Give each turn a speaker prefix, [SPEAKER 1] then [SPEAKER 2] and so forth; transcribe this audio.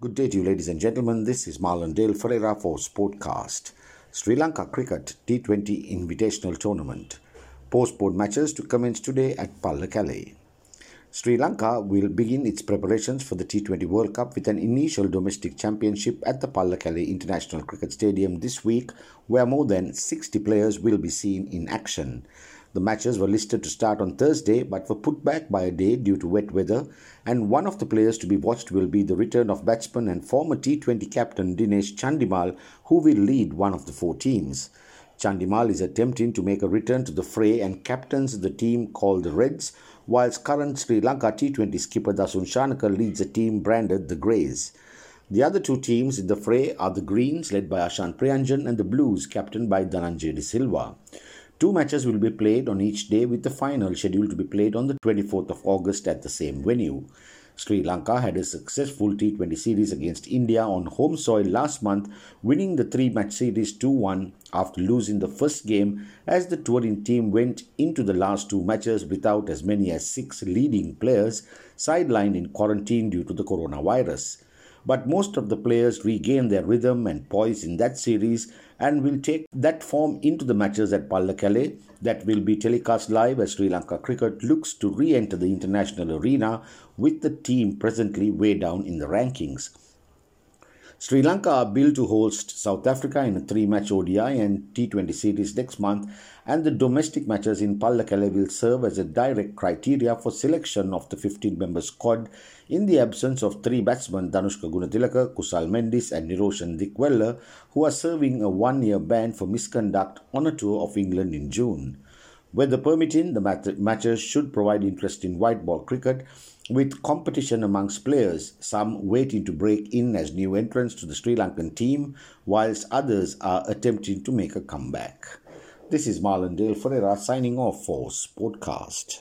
[SPEAKER 1] Good day to you, ladies and gentlemen. This is Marlon Dale Ferreira for Sportcast. Sri Lanka Cricket T20 Invitational Tournament. Postponed matches to commence today at Pallekele. Sri Lanka will begin its preparations for the T20 World Cup with an initial domestic championship at the Pallekele International Cricket Stadium this week, where more than 60 players will be seen in action. The matches were listed to start on Thursday but were put back by a day due to wet weather, and one of the players to be watched will be the return of batsman and former T20 captain Dinesh Chandimal, who will lead one of the four teams. Chandimal is attempting to make a return to the fray and captains the team called the Reds, whilst current Sri Lanka T20 skipper Dasun Shanaka leads a team branded the Greys. The other two teams in the fray are the Greens, led by Ashan Priyanjan, and the Blues, captained by Dhananjay De Silva. Two matches will be played on each day, with the final scheduled to be played on the 24th of August at the same venue. Sri Lanka had a successful T20 series against India on home soil last month, winning the three match series 2 1 after losing the first game as the touring team went into the last two matches without as many as six leading players sidelined in quarantine due to the coronavirus but most of the players regained their rhythm and poise in that series and will take that form into the matches at Pallekele that will be telecast live as Sri Lanka cricket looks to re-enter the international arena with the team presently way down in the rankings. Sri Lanka are billed to host South Africa in a three-match ODI and T20 series next month and the domestic matches in Pallekele will serve as a direct criteria for selection of the 15-member squad in the absence of three batsmen Danushka Gunatilaka, Kusal Mendis and Niroshan Dickwella who are serving a one-year ban for misconduct on a tour of England in June. Weather permitting, the matches should provide interest in white ball cricket with competition amongst players, some waiting to break in as new entrants to the Sri Lankan team, whilst others are attempting to make a comeback. This is Marlon Dale Ferreira signing off for Sportcast.